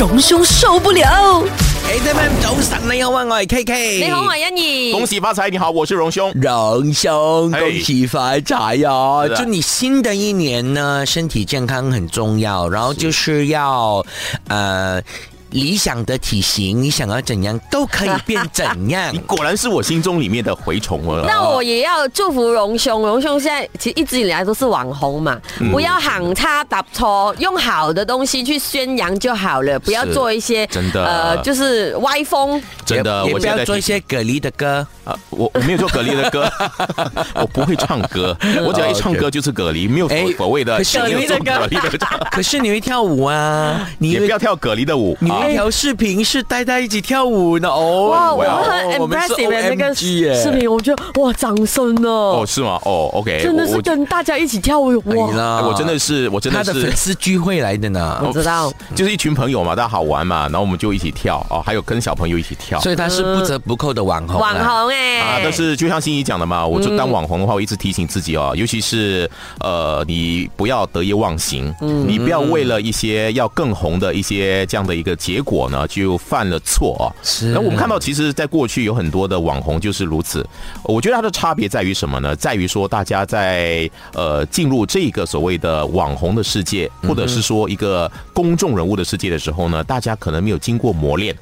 荣兄受不了。A.T.M. 早晨你好啊，我係 K K，你好，我係欣怡。恭喜发财！你好，我是荣兄。荣兄，恭喜发财呀！啊祝你新的一年呢，身体健康很重要，然后就是要呃理想的体型，你想要怎样都可以变怎样 你。果然是我心中里面的蛔虫了。那我也要祝福荣兄，荣兄现在其实一直以来都是网红嘛，嗯不要喊差打错，用好的东西去宣扬就好了，不要做一些真的呃，就是歪风。真的，我不要做一些蛤蜊的歌。啊，我我没有做蛤蜊的歌，我不会唱歌，我只要一唱歌就是蛤蜊，没有所谓的可是没有做蛤蜊的歌 可是你会跳舞啊，你也不要跳蛤蜊的舞啊你有一。条视频是呆呆一起跳舞呢哦。哇，我们很我们是 impressive 的那个视频，我觉得哇，掌声哦，哦，是吗？哦，OK，真的是跟大家一起跳舞哇！我真的是，我真的是粉，丝聚会来的呢，我知道，就是一群朋友嘛，大家好玩嘛，然后我们就一起跳哦，还有跟小朋友一起跳。所以他是不折不扣的网红啊。网红哎，啊，但是就像欣怡讲的嘛，我就当网红的话，我一直提醒自己哦，尤其是呃，你不要得意忘形，你不要为了一些要更红的一些这样的一个结果呢，就犯了错啊。是那我们看到，其实，在过去有很多的网红就是如此。我觉得它的差别在于什么呢？在于说，大家在呃进入这个所谓的网红的世界，或者是说一个公众人物的世界的时候呢，大家可能没有经过磨练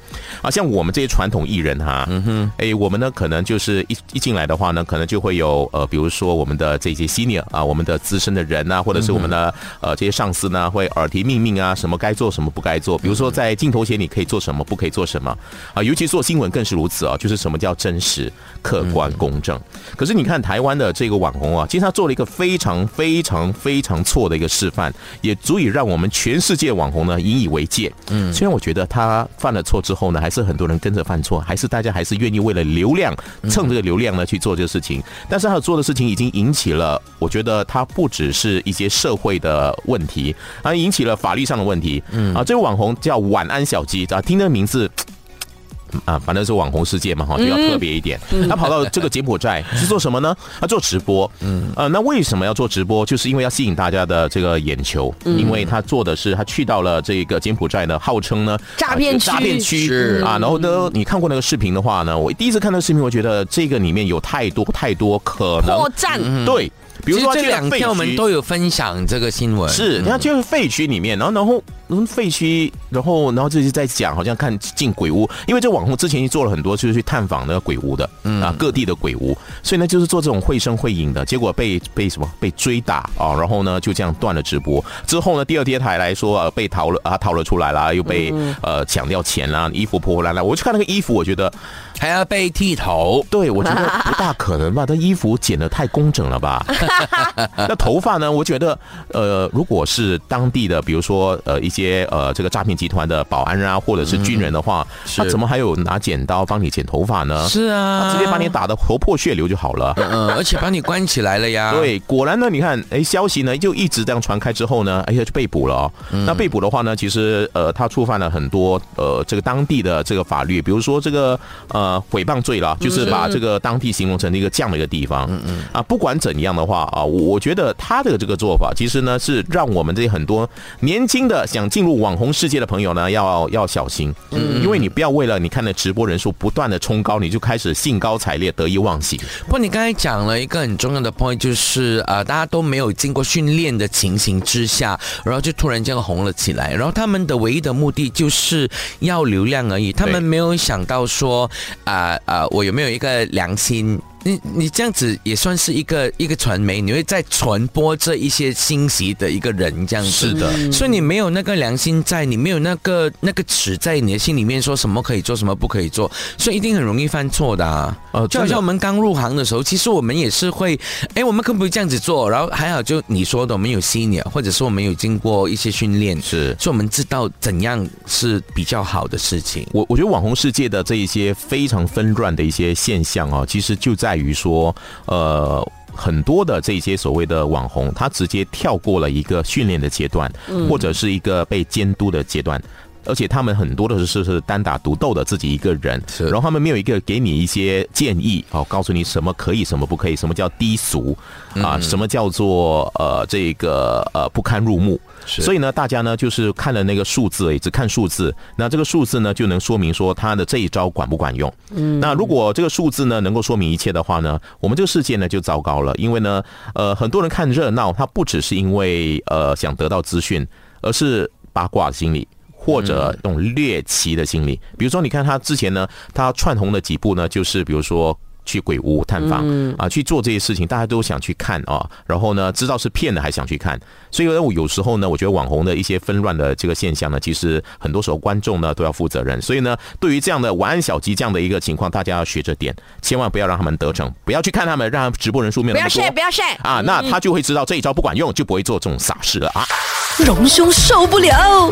啊。像我们这些传统艺人哈，嗯哼，哎，我们呢可能就是一一进来的话呢，可能就会有呃，比如说我们的这些 senior 啊，我们的资深的人啊，或者是我们的呃这些上司呢，会耳提命命啊，什么该做什么不该做。比如说在镜头前你可以做什么，不可以做什么啊，尤其做新闻更是如此啊，就是什么叫真实、客观、公正。可是你看台湾的这个网红啊，其实他做了一个非常非常非常错的一个示范，也足以让我们全世界网红呢引以为戒。嗯，虽然我觉得他犯了错之后呢，还是很多人跟着犯错，还是大家还是愿意为了流量蹭这个流量呢去做这个事情。但是他做的事情已经引起了，我觉得他不只是一些社会的问题，而，引起了法律上的问题。嗯啊，这个网红叫晚安小鸡啊，听这个名字。啊，反正是网红世界嘛，哈，就要特别一点。他跑到这个柬埔寨是做什么呢？他 做直播。嗯，呃，那为什么要做直播？就是因为要吸引大家的这个眼球，因为他做的是他去到了这个柬埔寨呢，号称呢诈骗区啊诈骗区是啊。然后呢，你看过那个视频的话呢，我第一次看那个视频，我觉得这个里面有太多太多可能破绽。对，比如说这两天我们都有。分享这个新闻，是，你看就是废墟里面，然后然后嗯废墟，然后然后这是在讲，好像看进鬼屋，因为这网红之前做了很多，就是去探访那个鬼屋的，嗯啊各地的鬼屋，所以呢就是做这种绘声绘影的，结果被被什么被追打啊，然后呢就这样断了直播，之后呢第二天台来说呃被逃了啊逃了出来啦，又被呃抢掉钱啦，衣服破破烂烂，我去看那个衣服，我觉得还要被剃头。对，我觉得不大可能吧？他衣服剪的太工整了吧？那头发呢？我觉得，呃，如果是当地的，比如说呃一些呃这个诈骗集团的保安啊，或者是军人的话，他怎么还有拿剪刀帮你剪头发呢？是啊，他直接把你打得头破血流就好了。嗯，而且把你关起来了呀。对，果然呢，你看，哎，消息呢就一直这样传开之后呢，哎呀，就被捕了哦。那被捕的话呢，其实呃，他触犯了很多呃这个当地的这个法律，比如说这个呃诽谤罪了，就是把这个当地形容成一个这样的一个地方。嗯嗯。啊，不管怎样的话啊，我我觉得他的这个做法，其实呢是让我们这些很多年轻的想进入网红世界的朋友呢，要要小心，嗯，因为你不要为了你看的直播人数不断的冲高，你就开始兴高采烈、得意忘形。不过你刚才讲了一个很重要的 point，就是呃，大家都没有经过训练的情形之下，然后就突然间红了起来，然后他们的唯一的目的就是要流量而已，他们没有想到说啊啊、我有没有一个良心。你你这样子也算是一个一个传媒，你会在传播这一些信息的一个人这样子。是的所以你没有那个良心在，你没有那个那个尺在你的心里面，说什么可以做，什么不可以做，所以一定很容易犯错的、啊。呃就好像我们刚入行的时候，其实我们也是会，哎，我们可不可以这样子做？然后还好，就你说的，我们有 senior，或者是我们有经过一些训练，是所以我们知道怎样是比较好的事情。我我觉得网红世界的这一些非常纷乱的一些现象啊，其实就在于说，呃。很多的这些所谓的网红，他直接跳过了一个训练的阶段，或者是一个被监督的阶段。而且他们很多的是是单打独斗的自己一个人，然后他们没有一个给你一些建议哦，告诉你什么可以，什么不可以，什么叫低俗啊，什么叫做呃这个呃不堪入目是所以呢，大家呢就是看了那个数字也，只看数字。那这个数字呢，就能说明说他的这一招管不管用。嗯，那如果这个数字呢能够说明一切的话呢，我们这个世界呢就糟糕了。因为呢，呃，很多人看热闹，他不只是因为呃想得到资讯，而是八卦心理。或者那种猎奇的心理，比如说，你看他之前呢，他串红的几部呢，就是比如说去鬼屋探访啊，去做这些事情，大家都想去看啊。然后呢，知道是骗的还想去看，所以呢，我有时候呢，我觉得网红的一些纷乱的这个现象呢，其实很多时候观众呢都要负责任。所以呢，对于这样的晚安小鸡这样的一个情况，大家要学着点，千万不要让他们得逞，不要去看他们，让他们直播人数没有不要那么多晒，不要晒啊，那他就会知道这一招不管用，就不会做这种傻事了啊。荣兄受不了。